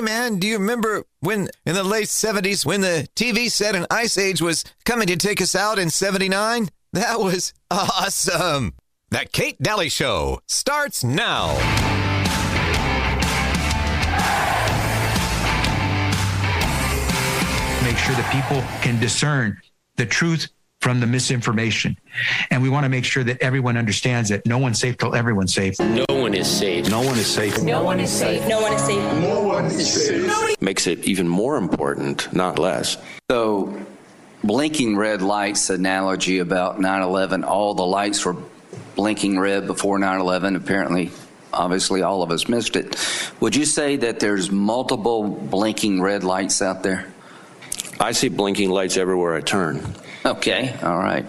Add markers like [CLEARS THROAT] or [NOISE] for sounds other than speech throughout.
Hey man, do you remember when in the late 70s when the TV said an ice age was coming to take us out in 79? That was [LAUGHS] awesome. The Kate Dalley Show starts now. Make sure that people can discern the truth from the misinformation. And we want to make sure that everyone understands that no one's safe till everyone's safe. No one is safe. No one is safe. No one is safe. No one is safe. No one is safe. Makes it even more important, not less. So, blinking red lights analogy about 9 11, all the lights were blinking red before 9 11. Apparently, obviously, all of us missed it. Would you say that there's multiple blinking red lights out there? I see blinking lights everywhere I turn. Okay, all right.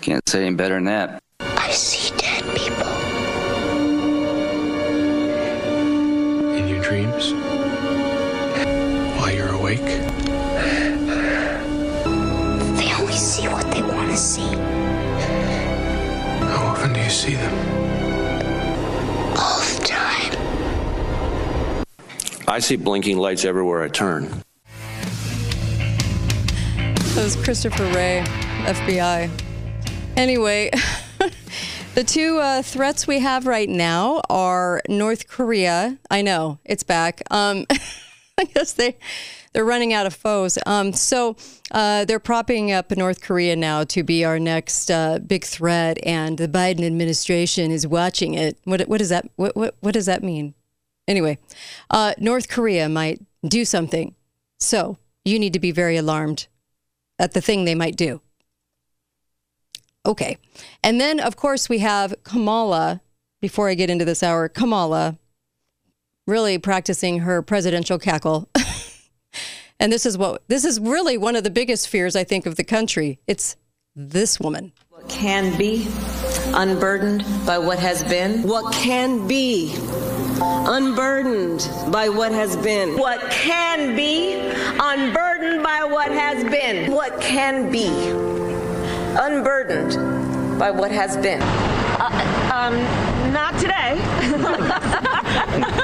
Can't say any better than that. I see see them? All the time. I see blinking lights everywhere I turn. That was Christopher Wray, FBI. Anyway, [LAUGHS] the two uh, threats we have right now are North Korea. I know it's back. Um, [LAUGHS] I guess they they're running out of foes. Um, so uh, they're propping up North Korea now to be our next uh, big threat, and the Biden administration is watching it. What what does that what what, what does that mean? Anyway, uh, North Korea might do something, so you need to be very alarmed at the thing they might do. Okay. And then, of course, we have Kamala, before I get into this hour, Kamala really practicing her presidential cackle. And this is what this is really one of the biggest fears, I think, of the country. It's this woman. What can be unburdened by what has been? What can be unburdened by what has been? What can be unburdened by what has been? What can be unburdened by what has been? Uh, um, not today. [LAUGHS]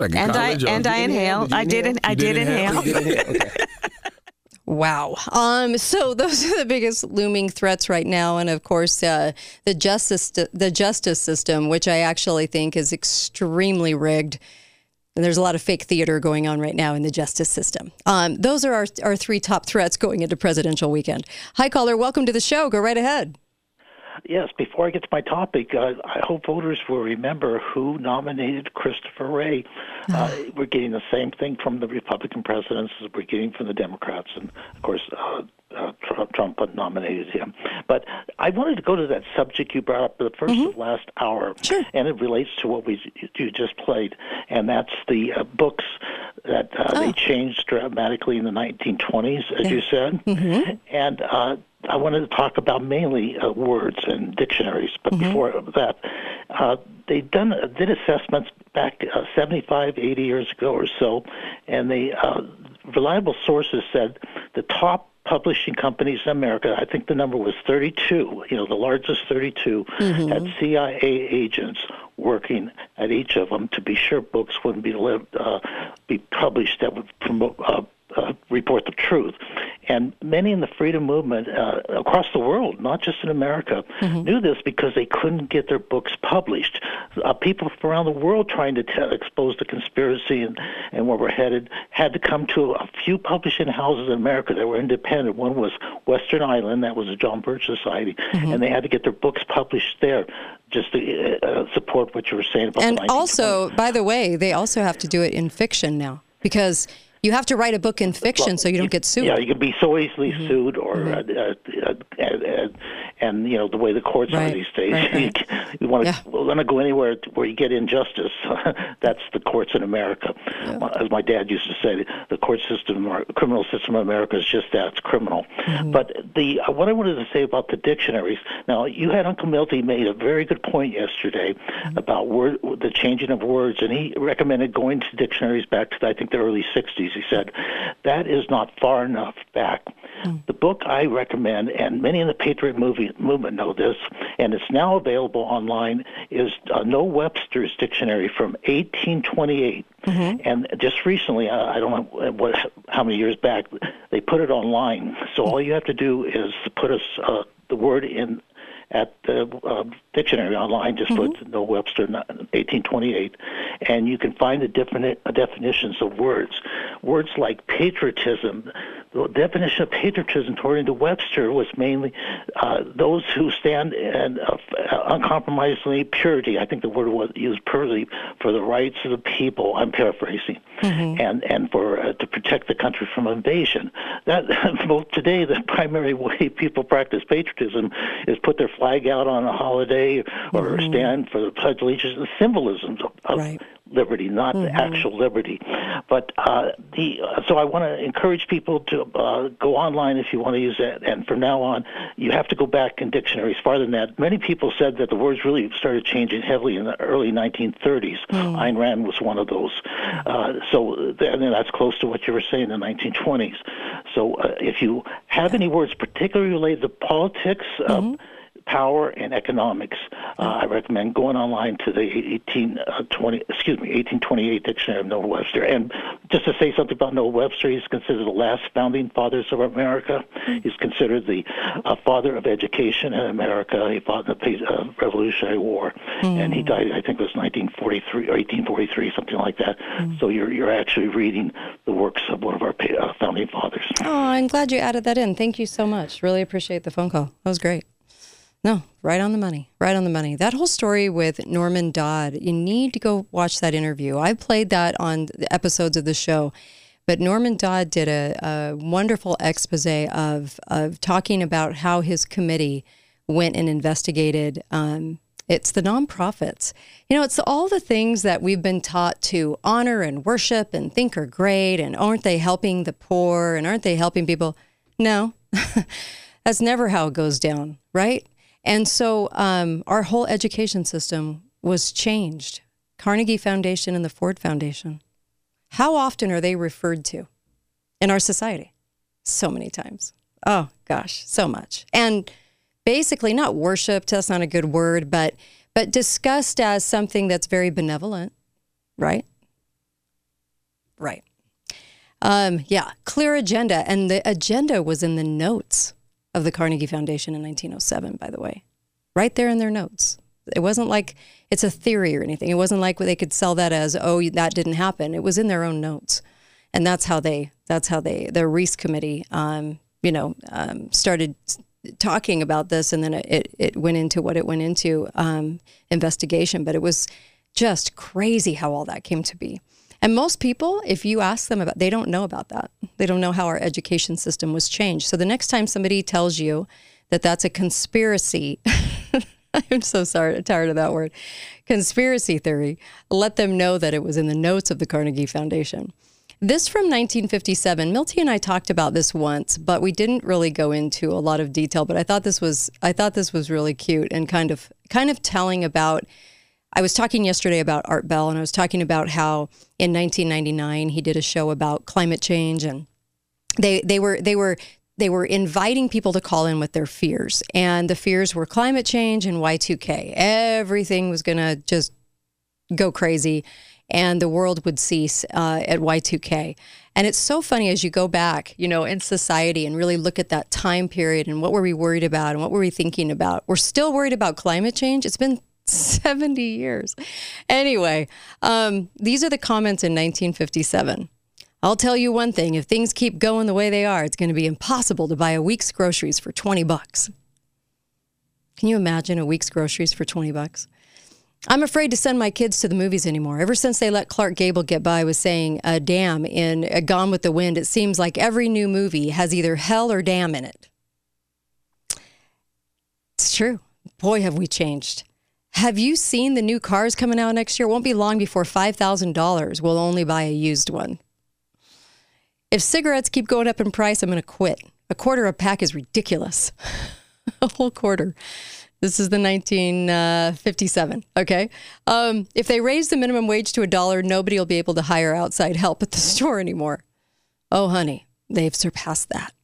More. Like a and I college, and I you inhale. I did. inhale? in- I You did inhale. Inhale? [LAUGHS] Wow. Um, so [LAUGHS] those are the biggest looming threats right now, and of course, uh, the justice the justice system, which I actually think is extremely rigged. And there's a lot of fake theater going on right now in the justice system. Um, those are our, our three top threats going into presidential weekend. Hi, caller. Welcome to the show. Go right ahead. Yes, before I get to my topic, uh, I hope voters will remember who nominated Christopher Wray. Uh, [SIGHS] we're getting the same thing from the Republican presidents as we're getting from the Democrats, and of course, uh, uh, Trump, Trump nominated him. But I wanted to go to that subject you brought up the 1st of last hour, Sure. and it relates to what we you just played, and that's the uh, books that uh, they changed dramatically in the 1920s, as you said, and. Uh, I wanted to talk about mainly uh, words and dictionaries, but before that, uh, they done did assessments back uh, 75, 80 years ago or so, and the uh, reliable sources said the top publishing companies in America, I think the number was 32, you know, the largest 32, had CIA agents working at each of them to be sure books wouldn't be lived, uh, be published that would promote. Uh, uh, report the truth. And many in the freedom movement uh, across the world, not just in America, knew this because they couldn't get their books published. Uh, people from around the world trying to tell, expose the conspiracy and, and where we're headed had to come to a few publishing houses in America that were independent. One was Western Island, that was the John Birch Society, and they had to get their books published there just to uh, support what you were saying about And also, by the way, they also have to do it in fiction now because you have to write a book in fiction so you don't get sued. Yeah, you can be so easily sued, or uh, uh, uh, and, you know the way the courts Right, are these days. right, [LAUGHS] right. you want to Yeah. want to go anywhere where you get injustice. [LAUGHS] That's the courts in America. As my dad used to say, the court system, or criminal system of America is just that. It's criminal. Mm-hmm. But the uh, what I wanted to say about the dictionaries. Now, you had Uncle Milty made a very good point yesterday Mm-hmm. about word, the changing of words, and he recommended going to dictionaries back to I think the early '60s. He said that is not far enough back. The book I recommend, and many in the Patriot movie, movement know this, and it's now available online, is uh, Noah Webster's Dictionary from 1828. And just recently, uh, I don't know what, how many years back, they put it online. So all you have to do is put us uh, the word in at the uh, dictionary online, just put Noah Webster 1828, and you can find the different uh, definitions of words. Words like patriotism, the definition of patriotism, according to Webster, was mainly uh, those who stand in uh, uncompromisingly purity. I think the word was used purely for the rights of the people. I'm paraphrasing, and and for uh, to protect the country from invasion. That [LAUGHS] well, today the [LAUGHS] primary way people practice patriotism is put their flag out on a holiday or stand for the Pledge of Allegiance. The symbolisms of, of Right. Liberty, not the actual liberty. But uh, the so I want to encourage people to uh, go online if you want to use that. And from now on, you have to go back in dictionaries farther than that. Many people said that the words really started changing heavily in the early 1930s. Ayn Rand was one of those. Uh, so and that's close to what you were saying in the 1920s. So uh, if you have any words particularly related to politics. Uh, power and economics. Uh, I recommend going online to the 1820, excuse me, 1828 dictionary of Noah Webster. And just to say something about Noah Webster, he's considered the last founding fathers of America. He's considered the uh, father of education in America. He fought in the uh, Revolutionary War, and he died, I think it was 1943 or 1843, something like that. So you're you're actually reading the works of one of our uh, founding fathers. Oh, I'm glad you added that in. Thank you so much. Really appreciate the phone call. That was great. No, right on the money. Right on the money. That whole story with Norman Dodd, you need to go watch that interview. I played that on the episodes of the show. But Norman Dodd did a, a wonderful expose of, of talking about how his committee went and investigated. Um, it's the nonprofits. You know, it's all the things that we've been taught to honor and worship and think are great. And aren't they helping the poor? And aren't they helping people? No, [LAUGHS] that's never how it goes down, right? And so um, our whole education system was changed. Carnegie Foundation and the Ford Foundation. How often are they referred to in our society? So many times. Oh gosh, so much. And basically not worshiped, that's not a good word, but but discussed as something that's very benevolent, right? Right. Um, yeah, clear agenda. And the agenda was in the notes of the Carnegie Foundation in 1907, by the way, right there in their notes. It wasn't like it's a theory or anything. It wasn't like they could sell that as, oh, that didn't happen. It was in their own notes. And that's how they, that's how they, the Reece committee, um, you know, um, started talking about this. And then it, it went into what it went into um, investigation. But it was just crazy how all that came to be. And most people, if you ask them about, they don't know about that. They don't know how our education system was changed. So the next time somebody tells you that that's a conspiracy, [LAUGHS] I'm so sorry, tired of that word, conspiracy theory, let them know that it was in the notes of the Carnegie Foundation. This from 1957. Milty and I talked about this once, but we didn't really go into a lot of detail. But I thought this was I thought this was really cute and kind of kind of telling about I was talking yesterday about Art Bell, and I was talking about how in 1999 he did a show about climate change, and they they were they were they were inviting people to call in with their fears, and the fears were climate change and Y2K. Everything was gonna just go crazy, and the world would cease uh, at Y2K. And it's so funny as you go back, you know, in society and really look at that time period and what were we worried about and what were we thinking about. We're still worried about climate change. It's been 70 years. Anyway, um, these are the comments in 1957. I'll tell you one thing if things keep going the way they are, it's going to be impossible to buy a week's groceries for 20 bucks. Can you imagine a week's groceries for 20 bucks? I'm afraid to send my kids to the movies anymore. Ever since they let Clark Gable get by with saying uh, damn in uh, Gone with the Wind, it seems like every new movie has either hell or damn in it. It's true. Boy, have we changed. Have you seen the new cars coming out next year? It won't be long before $5,000 will only buy a used one. If cigarettes keep going up in price, I'm going to quit. A quarter a pack is ridiculous. [LAUGHS] a whole quarter. This is the 1957. Okay. Um, if they raise the minimum wage to a dollar, nobody will be able to hire outside help at the [LAUGHS] store anymore. Oh, honey, they've surpassed that.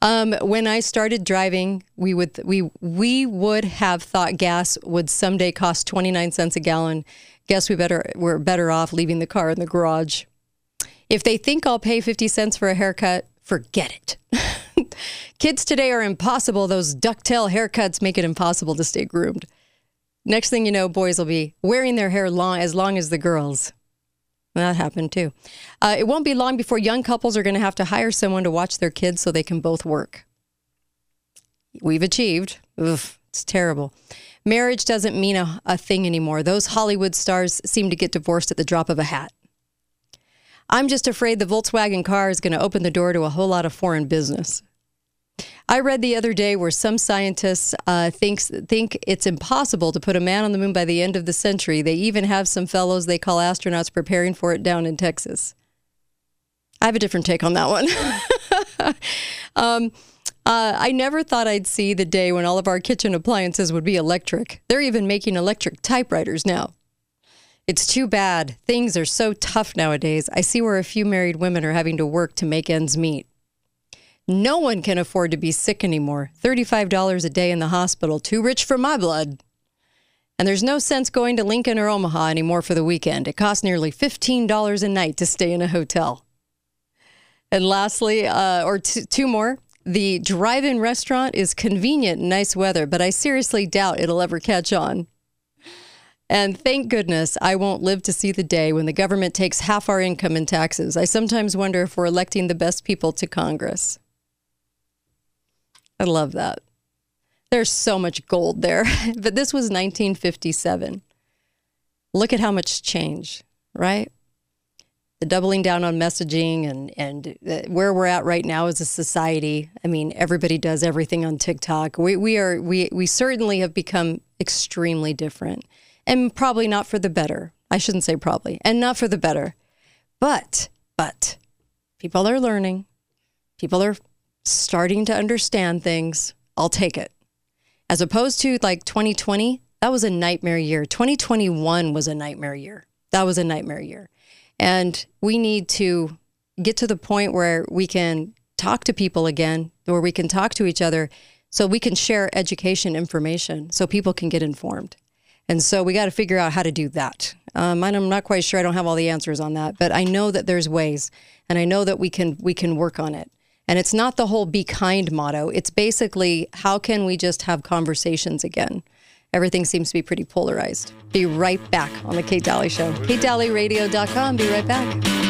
Um, when I started driving, we would we we would have thought gas would someday cost 29 cents a gallon. Guess we better we're better off leaving the car in the garage. If they think I'll pay 50 cents for a haircut, forget it. [LAUGHS] Kids today are impossible. Those ducktail haircuts make it impossible to stay groomed. Next thing you know, boys will be wearing their hair long as long as the girls. That happened too. Uh, it won't be long before young couples are going to have to hire someone to watch their kids so they can both work. We've achieved. Oof, it's terrible. Marriage doesn't mean a, a thing anymore. Those Hollywood stars seem to get divorced at the drop of a hat. I'm just afraid the Volkswagen car is going to open the door to a whole lot of foreign business. I read the other day where some scientists uh, thinks think it's impossible to put a man on the moon by the end of the century. They even have some fellows they call astronauts preparing for it down in Texas. I have a different take on that one. [LAUGHS] um, uh, I never thought I'd see the day when all of our kitchen appliances would be electric. They're even making electric typewriters now. It's too bad. Things are so tough nowadays. I see where a few married women are having to work to make ends meet. No one can afford to be sick anymore. $35 a day in the hospital, too rich for my blood. And there's no sense going to Lincoln or Omaha anymore for the weekend. It costs nearly $15 a night to stay in a hotel. And lastly, uh, or t- two more, the drive in restaurant is convenient in nice weather, but I seriously doubt it'll ever catch on. And thank goodness I won't live to see the day when the government takes half our income in taxes. I sometimes wonder if we're electing the best people to Congress. I love that. There's so much gold there. [LAUGHS] but this was 1957. Look at how much change, right? The doubling down on messaging and, and uh, where we're at right now as a society. I mean, everybody does everything on TikTok. We, we, are, we, we certainly have become extremely different and probably not for the better. I shouldn't say probably, and not for the better. But, but people are learning. People are starting to understand things, I'll take it. As opposed to like 2020, that was a nightmare year. 2021 was a nightmare year. That was a nightmare year. And we need to get to the point where we can talk to people again, where we can talk to each other so we can share education information so people can get informed. And so we got to figure out how to do that. Um, and I'm not quite sure. I don't have all the answers on that, but I know that there's ways, and I know that we can we can work on it. And it's not the whole be kind motto. It's basically how can we just have conversations again? Everything seems to be pretty polarized. Be right back on the Kate Dalley Show. KateDalleyRadio.com. Be right back.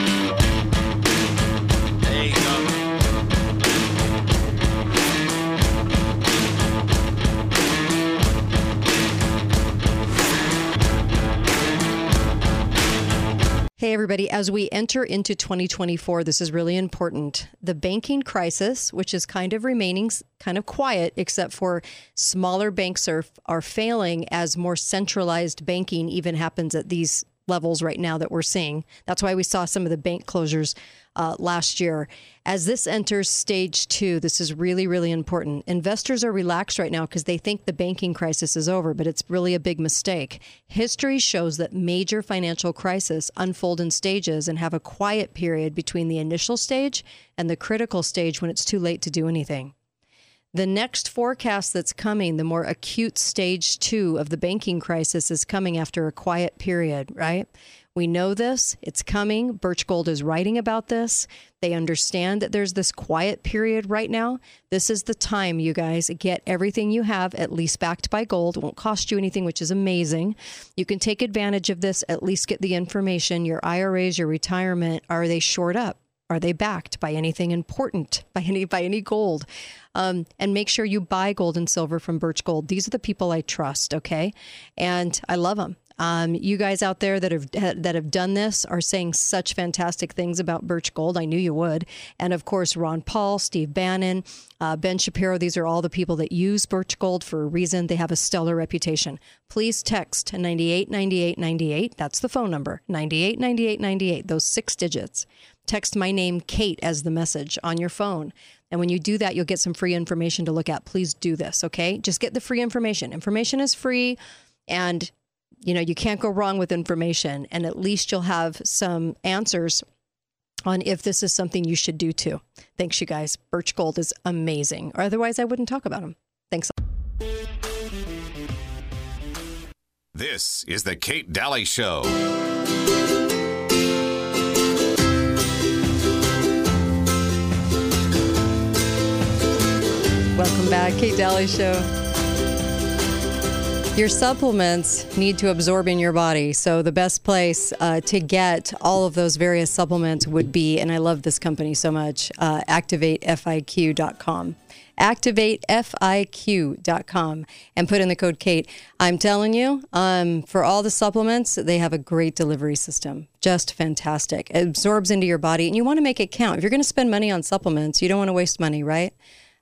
Hey, everybody. As we enter into 2024, this is really important. The banking crisis, which is kind of remaining kind of quiet, except for smaller banks are, are failing as more centralized banking even happens at these levels right now that we're seeing. That's why we saw some of the bank closures uh, last year. As this enters stage two, this is really, really important. Investors are relaxed right now because they think the banking crisis is over, but it's really a big mistake. History shows that major financial crises unfold in stages and have a quiet period between the initial stage and the critical stage when it's too late to do anything. The next forecast that's coming, the more acute stage two of the banking crisis, is coming after a quiet period, right? We know this. It's coming. Birch Gold is writing about this. They understand that there's this quiet period right now. This is the time, you guys. Get everything you have, at least backed by gold. It won't cost you anything, which is amazing. You can take advantage of this, at least get the information. Your IRAs, your retirement, are they short up? Are they backed by anything important, [LAUGHS] by any by any gold? Um, and make sure you buy gold and silver from Birch Gold. These are the people I trust. Okay, and I love them. Um, you guys out there that have that have done this are saying such fantastic things about Birch Gold. I knew you would, and of course Ron Paul, Steve Bannon, uh, Ben Shapiro. These are all the people that use Birch Gold for a reason. They have a stellar reputation. Please text 989898. That's the phone number 989898. Those six digits. Text my name Kate as the message on your phone. And when you do that, you'll get some free information to look at. Please do this, okay? Just get the free information. Information is free and you know, you can't go wrong with information and at least you'll have some answers on if this is something you should do too. Thanks, you guys. Birch Gold is amazing. Or otherwise, I wouldn't talk about them. Thanks. This is the Kate Dalley Show. Welcome back, Kate Dalley Show. Your supplements need to absorb in your body. So, the best place uh, to get all of those various supplements would be, and I love this company so much, uh, activatefiq.com. Activatefiq.com and put in the code Kate. I'm telling you, um, for all the supplements, they have a great delivery system. Just fantastic. It absorbs into your body, and you want to make it count. If you're going to spend money on supplements, you don't want to waste money, right?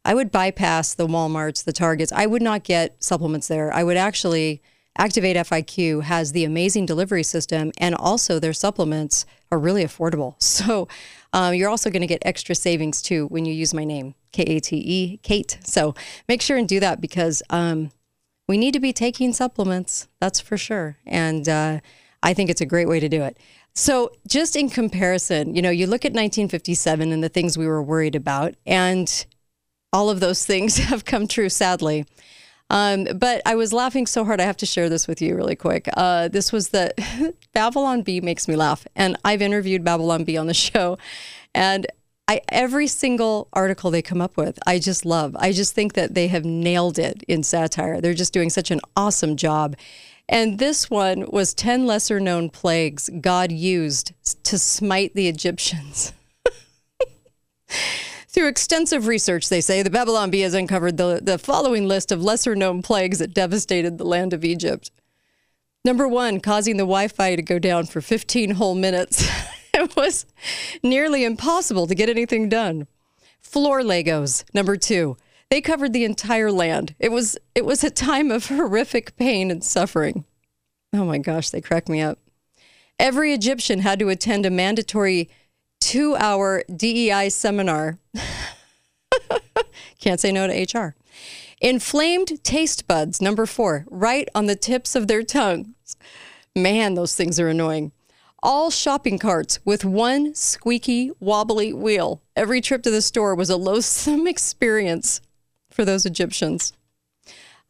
I would bypass the Walmarts, the Targets. I would not get supplements there. I would actually Activate FIQ has the amazing delivery system, and also their supplements are really affordable. [LAUGHS] So um, you're also going to get extra savings too when you use my name, K A T E, Kate. So make sure and do that because um, we need to be taking supplements. That's for sure. And uh, I think it's a great way to do it. So, just in comparison, you know, you look at 1957 and the things we were worried about, and all of those things [LAUGHS] have come true, sadly. Um, but I was laughing so hard, I have to share this with you really quick. Uh, this was the [LAUGHS] Babylon Bee makes me laugh. And I've interviewed Babylon Bee on the [LAUGHS] show. And I, every single article they come up with, I just love. I just think that they have nailed it in satire. They're just doing such an awesome job. And this one was 10 lesser known plagues God used to smite the Egyptians. Through extensive research, they say, the Babylon Bee has uncovered the, the following list of lesser known plagues that devastated the land of Egypt. Number one, causing the Wi Fi to go down for 15 whole minutes. [LAUGHS] it was nearly impossible to get anything done. Floor Legos, number two. They covered the entire land. It was it was a time of [LAUGHS] horrific pain and suffering. Oh my gosh, they crack me up. Every Egyptian had to attend a mandatory two hour DEI seminar. [LAUGHS] Can't say no to HR. Inflamed taste buds, number four, right on the tips of their tongues. Man, those things are annoying. All shopping carts with one squeaky, wobbly wheel. Every trip to the store was a loathsome [LAUGHS] experience for those Egyptians.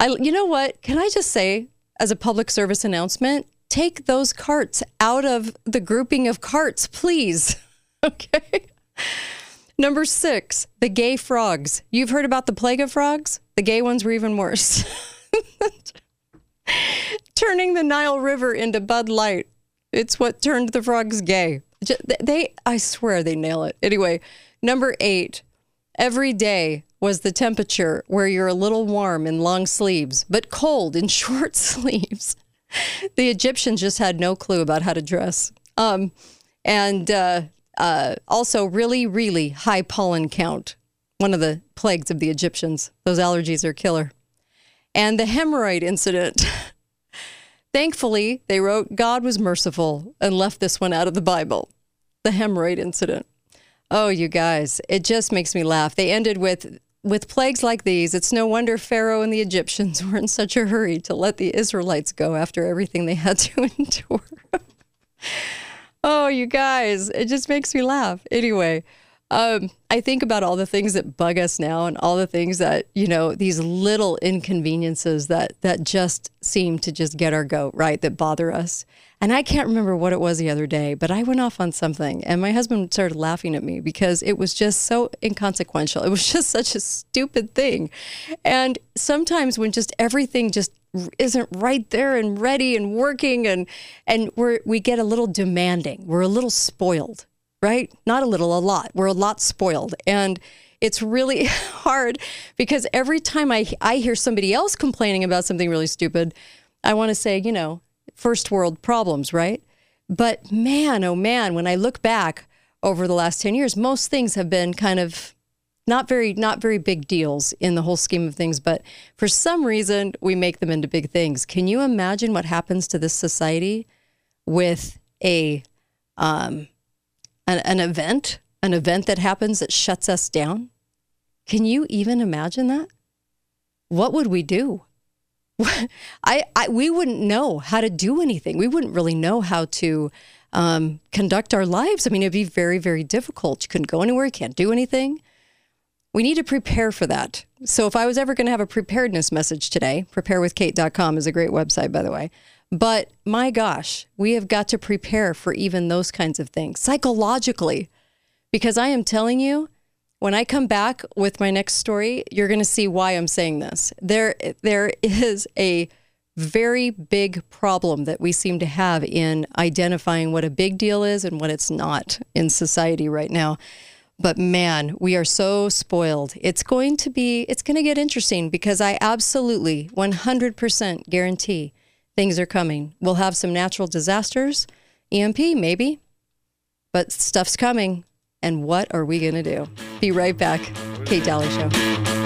I, you know what? Can I just say, as a public service announcement, take those carts out of the grouping of carts, please. [LAUGHS] [LAUGHS] okay. Number six, the gay frogs. You've heard about the plague of frogs? The gay ones were even worse. [LAUGHS] Turning the Nile River into Bud Light. It's what turned the frogs gay. They, I swear they nail it. Anyway, number eight, every day was the temperature where you're a little warm in long sleeves, but cold in [LAUGHS] short sleeves. The Egyptians just had no clue about how to dress. Um, and uh, uh, also, really, really high pollen count. One of the plagues of the Egyptians. Those allergies are killer. And the hemorrhoid incident. [LAUGHS] Thankfully, they wrote, God was merciful and left this one out of the Bible. The hemorrhoid incident. Oh, you guys, it just makes me laugh. They ended with, with plagues like these, it's no wonder Pharaoh and the Egyptians [LAUGHS] were in such a hurry to let the Israelites go after everything they had to [LAUGHS] endure. Oh, you guys, it just makes me laugh. Anyway, um, I think about all the things that bug us now and all the things that, you know, these little inconveniences that that just seem to just get our goat, right? That bother us. And I can't remember what it was the other day, but I went off on something and my husband started laughing at me because it was just so inconsequential. It was [LAUGHS] just such a stupid thing. And sometimes when just everything just isn't right there and ready and working and and we're we get a little demanding. We're a little spoiled, right? Not a little, a lot. We're a lot spoiled. And it's really [LAUGHS] hard because every time I I hear somebody else complaining about something really stupid, I want to say, you know, first world problems, right? But man, oh man, when I look back over the last 10 years, most things have been kind of not very not very big deals in the whole scheme of things but for some reason we make them into big things can you imagine what happens to this society with a um, an, an event an event that happens that shuts us down can you even imagine that what would we do [LAUGHS] I, I we wouldn't know how to do anything we wouldn't really know how to um, conduct our lives. I mean, it'd be very, very difficult. You couldn't go anywhere, you can't do anything. We need to prepare for that. So, if I was ever going to have a preparedness message today, preparewithkate.com is a great website, by the way. But my gosh, we have got to prepare for even those kinds of things psychologically. Because I am telling you, when I come back with my next story, you're going to see why I'm saying this. There, there is a very big problem that we seem to have in identifying what a big deal is and what it's not in society right now. But man, we are so spoiled. It's going to be, it's going to get interesting because I absolutely 100% guarantee things are coming. We'll have some natural disasters, EMP maybe, but stuff's coming. And what are we going to do? Be right back. Kate Dalley Show.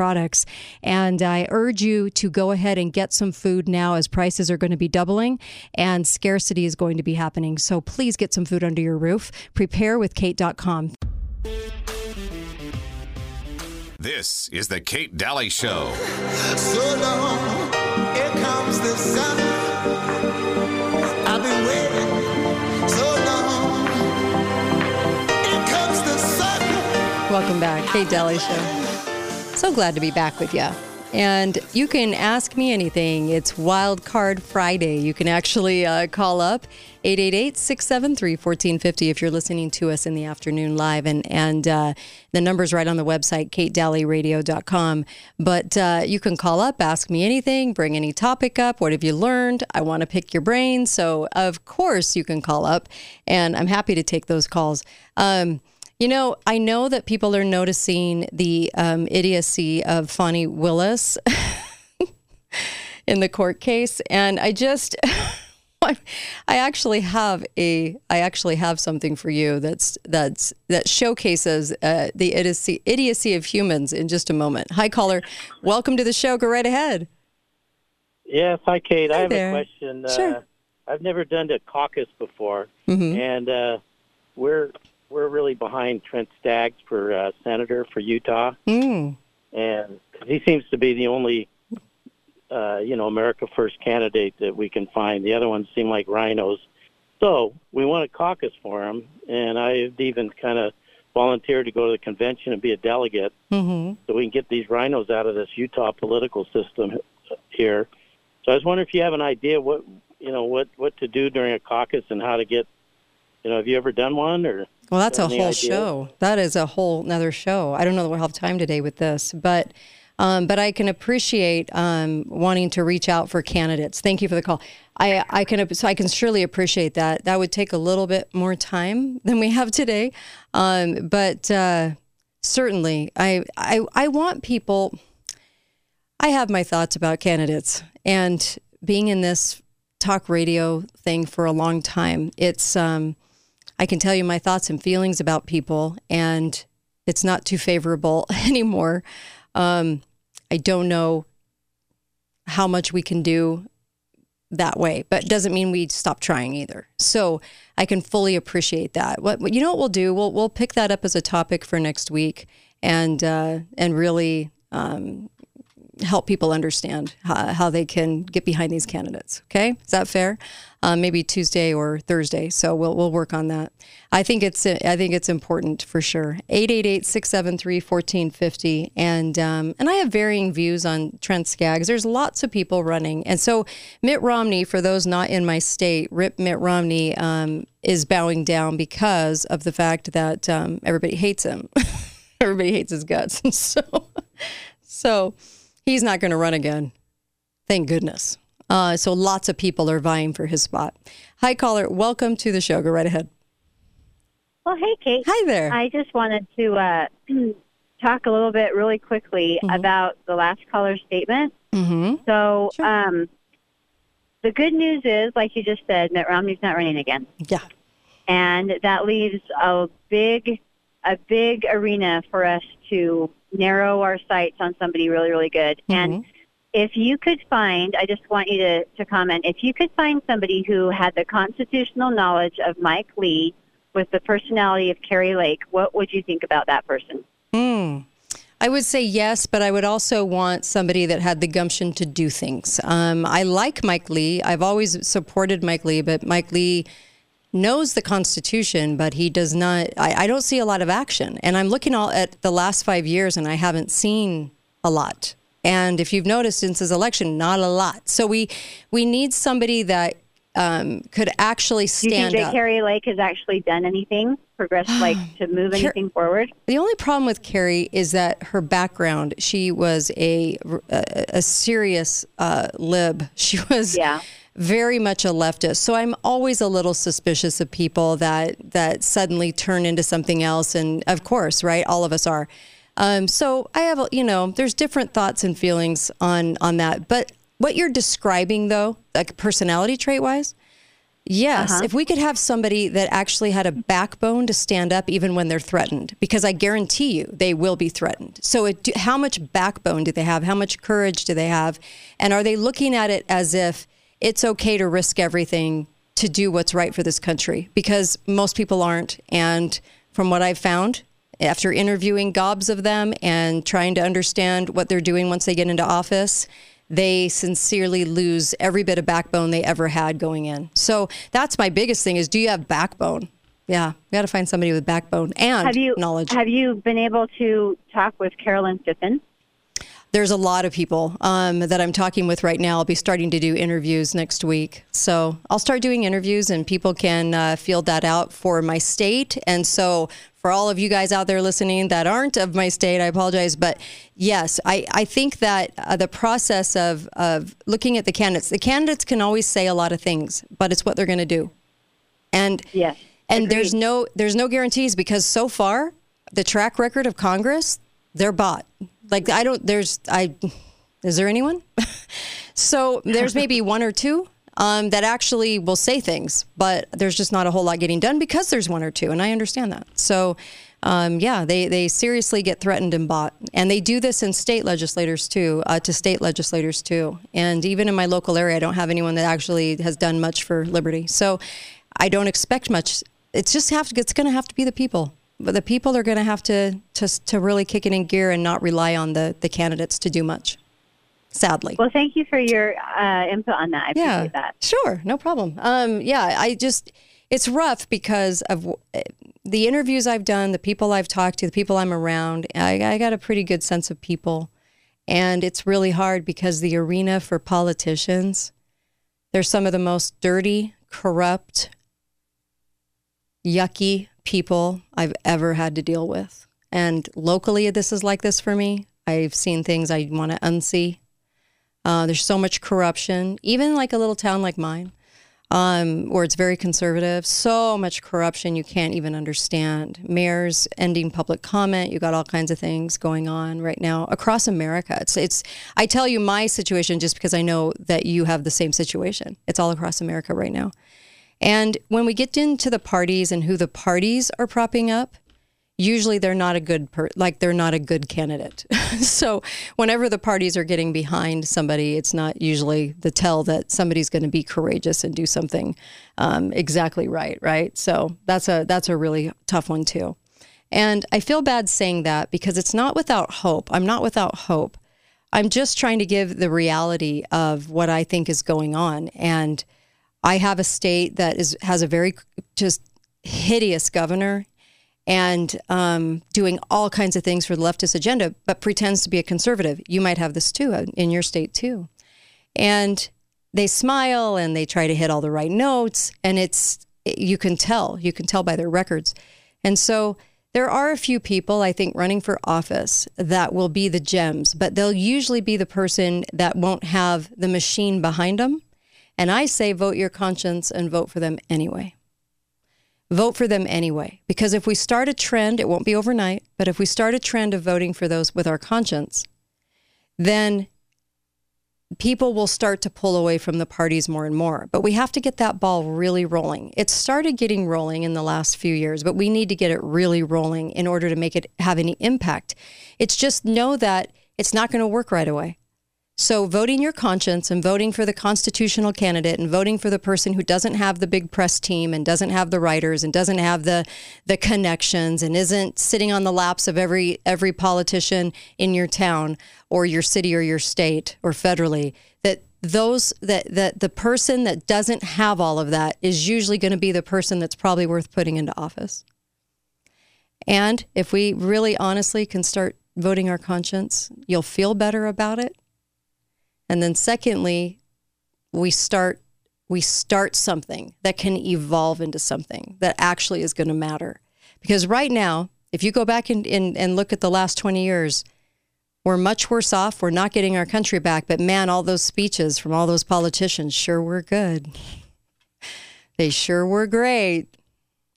products. And I urge you to go ahead and get some food now as prices are going to be doubling and scarcity is going to be happening. So please get some food under your roof. Preparewithkate.com. This is the Kate Dalley Show. So long, here comes the sun. I've been waiting so long. Here comes the sun. Welcome back, Kate Dalley Show. Glad to be back with you. And you can ask me anything. It's Wild Card Friday. You can actually uh, call up 888 673 1450 if you're listening to us in the afternoon live. And, and uh, the number's right on the website, katedalleyradio.com. But uh, you can call up, ask me anything, bring any topic up. What have you learned? I want to pick your brain. So, of course, you can call up, and I'm happy to take those calls. Um, you know, I know that people are noticing the um, idiocy of Fani Willis [LAUGHS] in the court case, and I just. [LAUGHS] I actually have a I actually have something for you that's that's that showcases uh, the idiocy idiocy of humans in just a moment. Hi caller, welcome to the show. Go right ahead. Yes, hi Kate. Hi I have there. a question. Sure. Uh, I've never done a caucus before, Mhm. and uh, we're we're really behind Trent Staggs for uh, senator for Utah, Mm. and 'cause he seems to be the only uh, you know America First candidate that we can find. The other ones seem like RINOs. So we want a caucus for him, and I've even kind of volunteered to go to the convention and be a delegate Mm-hmm. so we can get these RINOs out of this Utah political system here. So I was wondering if you have an idea what you know what what to do during a caucus and how to get. You know, have you ever done one or? Well, that's a whole ideas? show. That is a whole another show. I don't know that we'll have time today with this, but um, but I can appreciate um, wanting to reach out for candidates. Thank you for the call. I I can so I can surely appreciate that. That would take a little bit more time than we have today, um, but uh, certainly I, I I want people. I have my thoughts about candidates and being in this talk radio thing for a long time. It's um, I can tell you my thoughts and feelings about people, and it's not too favorable [LAUGHS] anymore. Um, I don't know how much we can do that way, but it doesn't mean we stop trying either. So I can fully appreciate that. What what- you know what we'll do? We'll we'll pick that up as a topic for next week, and uh, and really um, help people understand how, how they can get behind these candidates. Okay, is that fair? Um, maybe Tuesday or Thursday. So we'll we'll work on that. I think it's I think it's important for sure. 888-673-1450. and um, and I have varying views on Trent Staggs. There's lots of people running, and so Mitt Romney, for those not in my state, Rip Mitt Romney um, is bowing down because of the fact that um, everybody hates him. [LAUGHS] everybody hates his guts, [LAUGHS] so so he's not going to run again. Thank goodness. Uh, so lots of people are vying for his spot. Hi, caller. Welcome to the show. Go right ahead. Well, hey, Kate. Hi there. I just wanted to uh, [CLEARS THROAT] talk a little bit really quickly about the last caller's statement. Mm-hmm. So, um, the good news is, like you just said, Mitt Romney's not running again. Yeah. And that leaves a big, a big arena for us to narrow our sights on somebody really, really good. And if you could find, I just want you to, to comment, if you could find somebody who had the constitutional knowledge of Mike Lee with the personality of Kari Lake, what would you think about that person? Hmm. I would say yes, but I would also want somebody that had the gumption to do things. Um, I like Mike Lee. I've always supported Mike Lee, but Mike Lee knows the Constitution, but he does not. I, I don't see a lot of action. And I'm looking all at the last five years, and I haven't seen a lot. And if you've noticed since his election, not a lot. So we we need somebody that um, could actually stand Do you think that up. Kari Lake has actually done anything, progressed, like [SIGHS] to move anything forward? The only problem with Kari is that her background, she was a, a, a serious uh, lib. She was very much a leftist. So I'm always a little suspicious of people that, that suddenly turn into something else. And of course, right, all of us are. Um, so I have, you know, there's different thoughts and feelings on, on that. But what you're describing, though, like personality trait wise, Yes, Uh-huh. if we could have somebody that actually had a backbone to stand up even when they're threatened, because I guarantee you they will be threatened. So, it, how much backbone do they have? How much courage do they have? And are they looking at it as if it's okay to risk everything to do what's right for this country? Because most people aren't. And from what I've found, after interviewing gobs of them and trying to understand what they're doing once they get into office, they sincerely lose every bit of backbone they ever had going in. So that's my biggest thing is do you have backbone? Yeah, we got to find somebody with backbone and have you knowledge. Have you been able to talk with Carolyn Phippen? There's a lot of people um, that I'm talking with right now. I'll be starting to do interviews next week. So I'll start doing interviews and people can uh, field that out for my state. And so for all of you guys out there listening that aren't of my state, I apologize. But yes, I, I think that uh, the process of, of looking at the candidates, the candidates can always say a lot of things, but it's what they're going to do. And yes, and there's no there's no guarantees because so far the track record of Congress, they're bought. Like I don't there's I is there anyone? [LAUGHS] so there's maybe [LAUGHS] one or two um, that actually will say things, but there's just not a whole lot getting done because there's one or two, and I understand that. So. Um, yeah, they, they seriously get threatened and bought. And they do this in state legislators too, uh, to state legislators too. And even in my local area, I don't have anyone that actually has done much for liberty. So I don't expect much. It's just have to, it's going to have to be the people. But the people are going to have to, to to really kick it in gear and not rely on the the candidates to do much. Sadly. Well, thank you for your uh, input on that. I Yeah, appreciate that. Sure, no problem. Um, yeah, I just it's rough because of uh, the interviews I've done, the people I've talked to, the people I'm around. I, I got a pretty good sense of people, and it's really hard because the arena for politicians, they're some of the most dirty, corrupt, yucky people I've ever had to deal with. And locally, this is like this for me. I've seen things I want to unsee. Uh, there's so much corruption, even like a little town like mine, um, where it's very conservative. So much corruption you can't even understand. Mayors ending public comment. You got all kinds of things going on right now across America. It's it's. I tell you my situation just because I know that you have the same situation. It's all across America right now. And when we get into the parties and who the parties are propping up, usually they're not a good per- like they're not a good candidate. [LAUGHS] so whenever the parties are getting behind somebody, it's not usually the tell that somebody's going to be courageous and do something um, exactly right, right? So that's a that's a really tough one too. And I feel bad saying that because it's not without hope. I'm not without hope. I'm just trying to give the reality of what I think is going on and I have a state that is has a very just hideous governor and um, doing all kinds of things for the leftist agenda, but pretends to be a conservative. You might have this too uh, in your state too. And they smile and they try to hit all the right notes, and it's you can tell you can tell by their records. And so there are a few people I think running for office that will be the gems, but they'll usually be the person that won't have the machine behind them. And I say vote your conscience and vote for them anyway vote for them anyway. Because if we start a trend, it won't be overnight, but if we start a trend of voting for those with our conscience, then people will start to pull away from the parties more and more. But we have to get that ball really rolling. It started getting rolling in the last few years, but we need to get it really rolling in order to make it have any impact. It's just know that it's not going to work right away. So, voting your conscience and voting for the constitutional candidate and voting for the person who doesn't have the big press team and doesn't have the writers and doesn't have the the connections and isn't sitting on the laps of every every politician in your town or your city or your state or federally that those that that the person that doesn't have all of that is usually going to be the person that's probably worth putting into office. And if we really honestly can start voting our conscience, you'll feel better about it and then secondly, we start we start something that can evolve into something that actually is going to matter. Because right now, if you go back and, and, and look at the last 20 years, we're much worse off. We're not getting our country back. But man, all those speeches from all those politicians sure were good. [LAUGHS] they sure were great.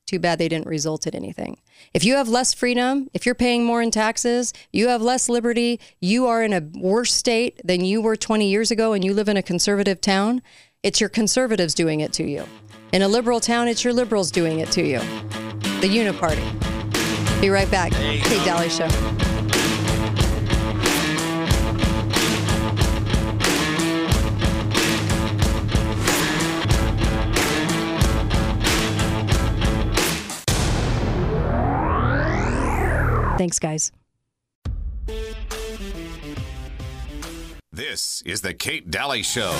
Too bad they didn't result in anything. If you have less freedom, if you're paying more in taxes, you have less liberty, you are in a worse state than you were 20 years ago and you live in a conservative town, it's your conservatives doing it to you. In a liberal town, it's your liberals doing it to you. The Uniparty. Be right back. Kate Dalley Show. Thanks, guys. This is the Kate Dalley Show.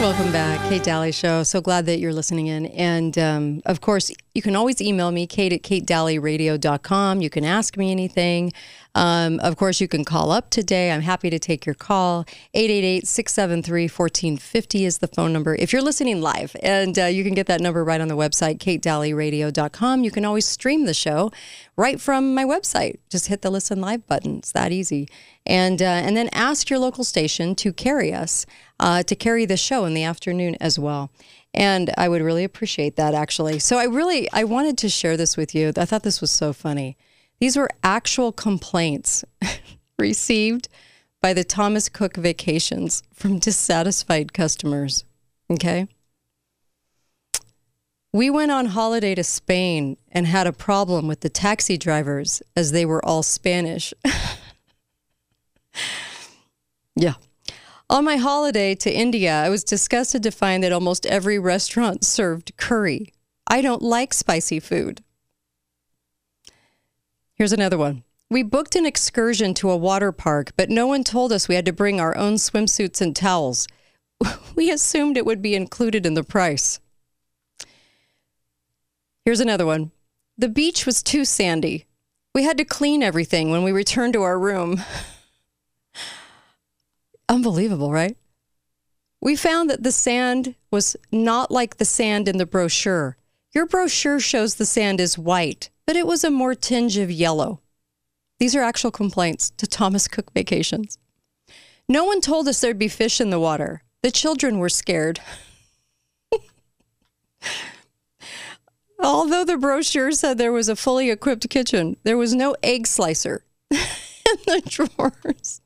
Welcome back, Kate Dalley Show. So glad that you're listening in. And um, of course, you can always email me, kate at katedalleyradio.com. You can ask me anything. Um, of course, you can call up today. I'm happy to take your call. 888 673 1450 is the phone number if you're listening live. And uh, you can get that number right on the website, katedalleyradio.com. You can always stream the show right from my website. Just hit the listen live button. It's that easy. And, uh, and then ask your local station to carry us, uh, to carry the show in the afternoon as well and i would really appreciate that actually so i really i wanted to share this with you i thought this was so funny these were actual complaints [LAUGHS] received by the Thomas Cook Vacations from dissatisfied customers. Okay. We went on holiday to Spain and had a problem with the taxi drivers as they were all Spanish. [LAUGHS] yeah. On my holiday to India, I was disgusted to find that almost every restaurant served curry. I don't like spicy food. Here's another one. We booked an excursion to a water park, but no one told us we had to bring our own swimsuits and towels. [LAUGHS] We assumed it would be included in the price. Here's another one. The beach was too sandy. We had to clean everything when we returned to our room. [LAUGHS] Unbelievable, right? We found that the sand was not like the sand in the brochure. Your brochure shows the sand is white but it was a more tinge of yellow. These are actual complaints to Thomas Cook Vacations. No one told us there'd be fish in the water. The children were scared. Although the brochure said there was a fully equipped kitchen, there was no egg slicer [LAUGHS] in the drawers.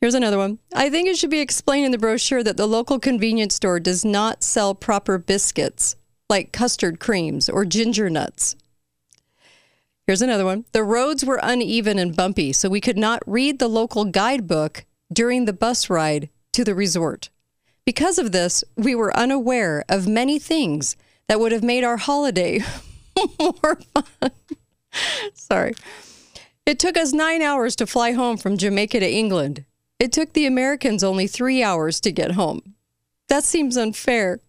Here's another one. I think it should be explained in the brochure that the local convenience store does not sell proper biscuits like custard creams or ginger nuts. Here's another one. The roads were uneven and bumpy, so we could not read the local guidebook during the bus ride to the resort. Because of this, we were unaware of many things that would have made our holiday [LAUGHS] more fun. Sorry. It took us nine hours to fly home from Jamaica to England. It took the Americans only three hours to get home. That seems unfair.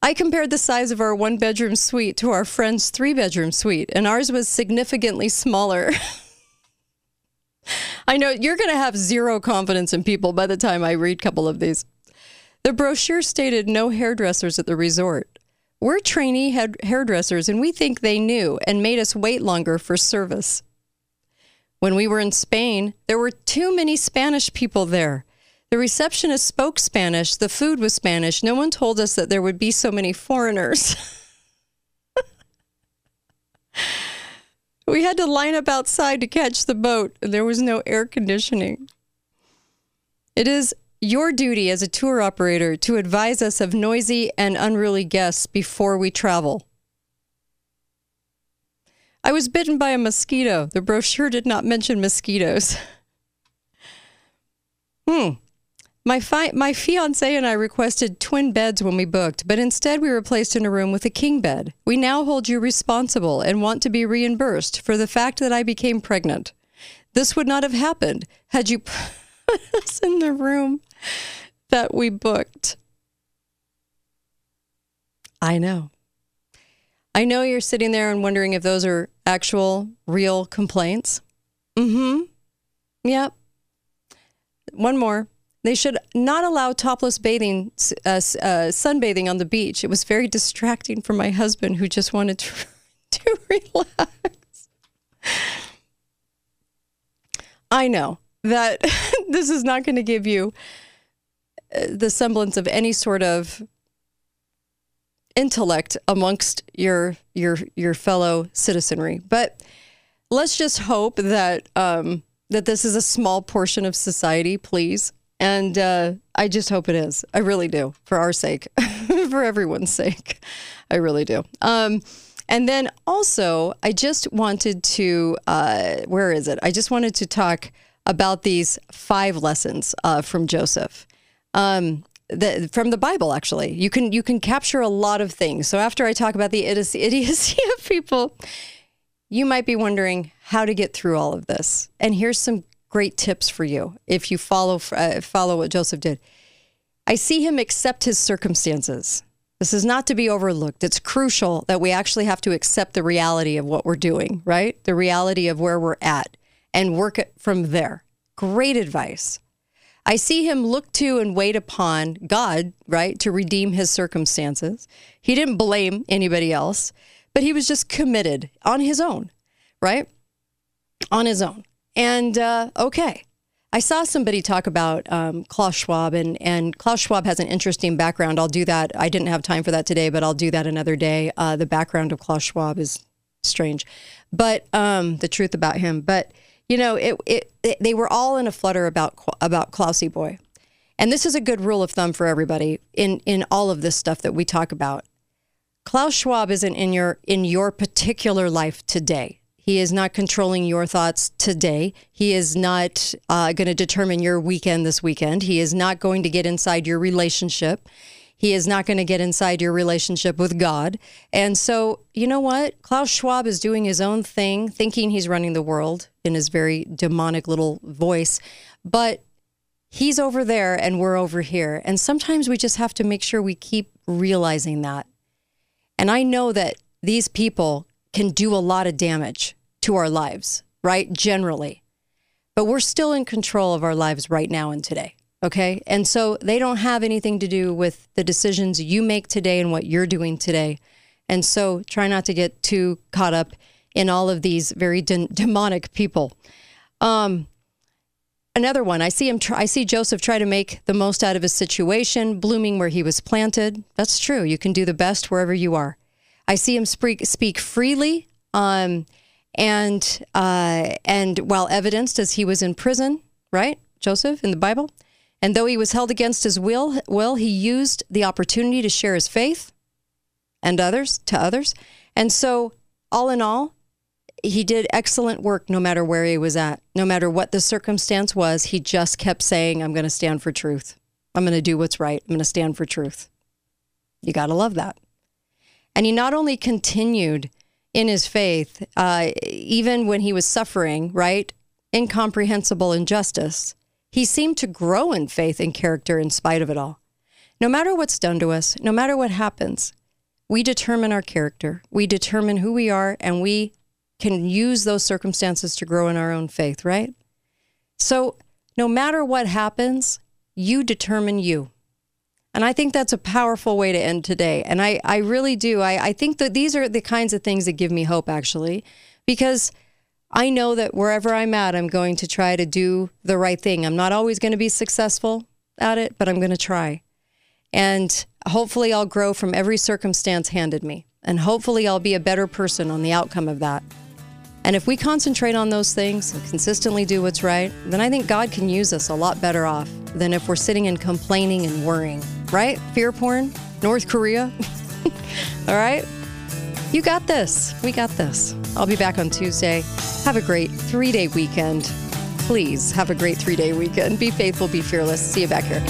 I compared the size of our one bedroom suite to our friend's three bedroom suite, and ours was significantly smaller. [LAUGHS] I know you're going to have zero confidence in people by the time I read a couple of these. The brochure stated no hairdressers at the resort. We're trainee head- hairdressers, and we think they knew and made us wait longer for service. When we were in Spain, there were too many Spanish people there. The receptionist spoke Spanish, the food was Spanish. No one told us that there would be so many foreigners. [LAUGHS] we had to line up outside to catch the boat, and there was no air conditioning. It is your duty as a tour operator to advise us of noisy and unruly guests before we travel. I was bitten by a mosquito. The brochure did not mention mosquitoes. hmm. My, fi- my fiance and I requested twin beds when we booked, but instead we were placed in a room with a king bed. We now hold you responsible and want to be reimbursed for the fact that I became pregnant. This would not have happened had you [LAUGHS] put us in the room that we booked. I know. I know you're sitting there and wondering if those are actual, real complaints. Mm hmm. Yep. One more. They should not allow topless bathing, uh, uh, sunbathing on the beach. It was very distracting for my husband who just wanted to, [LAUGHS] to relax. I know that [LAUGHS] this is not going to give you uh, the semblance of any sort of intellect amongst your your your fellow citizenry. But let's just hope that um, that this is a small portion of society, please. And uh, I just hope it is. I really do, for our sake, [LAUGHS] for everyone's sake. I really do. Um, and then also, I just wanted to, uh, where is it? I just wanted to talk about these five lessons uh, from Joseph. Um, the, from the Bible, actually, you can you can capture a lot of things. So after I talk about the [LAUGHS] idiocy, of people, you might be wondering how to get through all of this. And here's some great tips for you if you follow uh, follow what Joseph did. I see him accept his circumstances. This is not to be overlooked. It's crucial that we actually have to accept the reality of what we're doing, right? The reality of where we're at and work it from there. Great advice. I see him look to and wait upon God, right, to redeem his circumstances. He didn't blame anybody else, but he was just committed on his own, right? On his own. And uh, okay, I saw somebody talk about um, Klaus Schwab, and, and Klaus Schwab has an interesting background. I'll do that. I didn't have time for that today, but I'll do that another day. Uh, the background of Klaus Schwab is strange, but um, the truth about him. But you know, it, it, it, they were all in a flutter about about Klausy Boy, and this is a good rule of thumb for everybody in in all of this stuff that we talk about. Klaus Schwab isn't in your in your particular life today. He is not controlling your thoughts today. He is not uh, going to determine your weekend this weekend. He is not going to get inside your relationship. He is not going to get inside your relationship with God. And so, you know what? Klaus Schwab is doing his own thing, thinking he's running the world in his very demonic little voice. But he's over there and we're over here. And sometimes we just have to make sure we keep realizing that. And I know that these people can do a lot of damage to our lives, right? Generally. But we're still in control of our lives right now and today. Okay. And so they don't have anything to do with the decisions you make today and what you're doing today. And so try not to get too caught up in all of these very de- [LAUGHS] demonic people. Um, another one, I see him. Try, I see Joseph try to make the most out of his situation, blooming where he was planted. That's true. You can do the best wherever you are. I see him speak speak freely. Um, and uh, and well evidenced as he was in prison, right, Joseph in the Bible, and though he was held against his will, will he used the opportunity to share his faith and others to others, and so all in all, he did excellent work no matter where he was at, no matter what the circumstance was. He just kept saying, "I'm going to stand for truth. I'm going to do what's right. I'm going to stand for truth." You got to love that. And he not only continued in his faith, uh, even when he was suffering, right? Incomprehensible injustice. He seemed to grow in faith and character in spite of it all. No matter what's done to us, no matter what happens, we determine our character. We determine who we are, and we can use those circumstances to grow in our own faith, right? So, no matter what happens, you determine you. And I think that's a powerful way to end today. And I, I really do. I, I think that these are the kinds of things that give me hope, actually, because I know that wherever I'm at, I'm going to try to do the right thing. I'm not always going to be successful at it, but I'm going to try. And hopefully, I'll grow from every circumstance handed me. And hopefully, I'll be a better person on the outcome of that. And if we concentrate on those things and consistently do what's right, then I think God can use us a lot better off than if we're sitting and complaining and worrying, right? Fear porn, North Korea. [LAUGHS] All right? You got this. We got this. I'll be back on Tuesday. Have a great three day weekend. Please have a great three day weekend. Be faithful, be fearless. See you back here.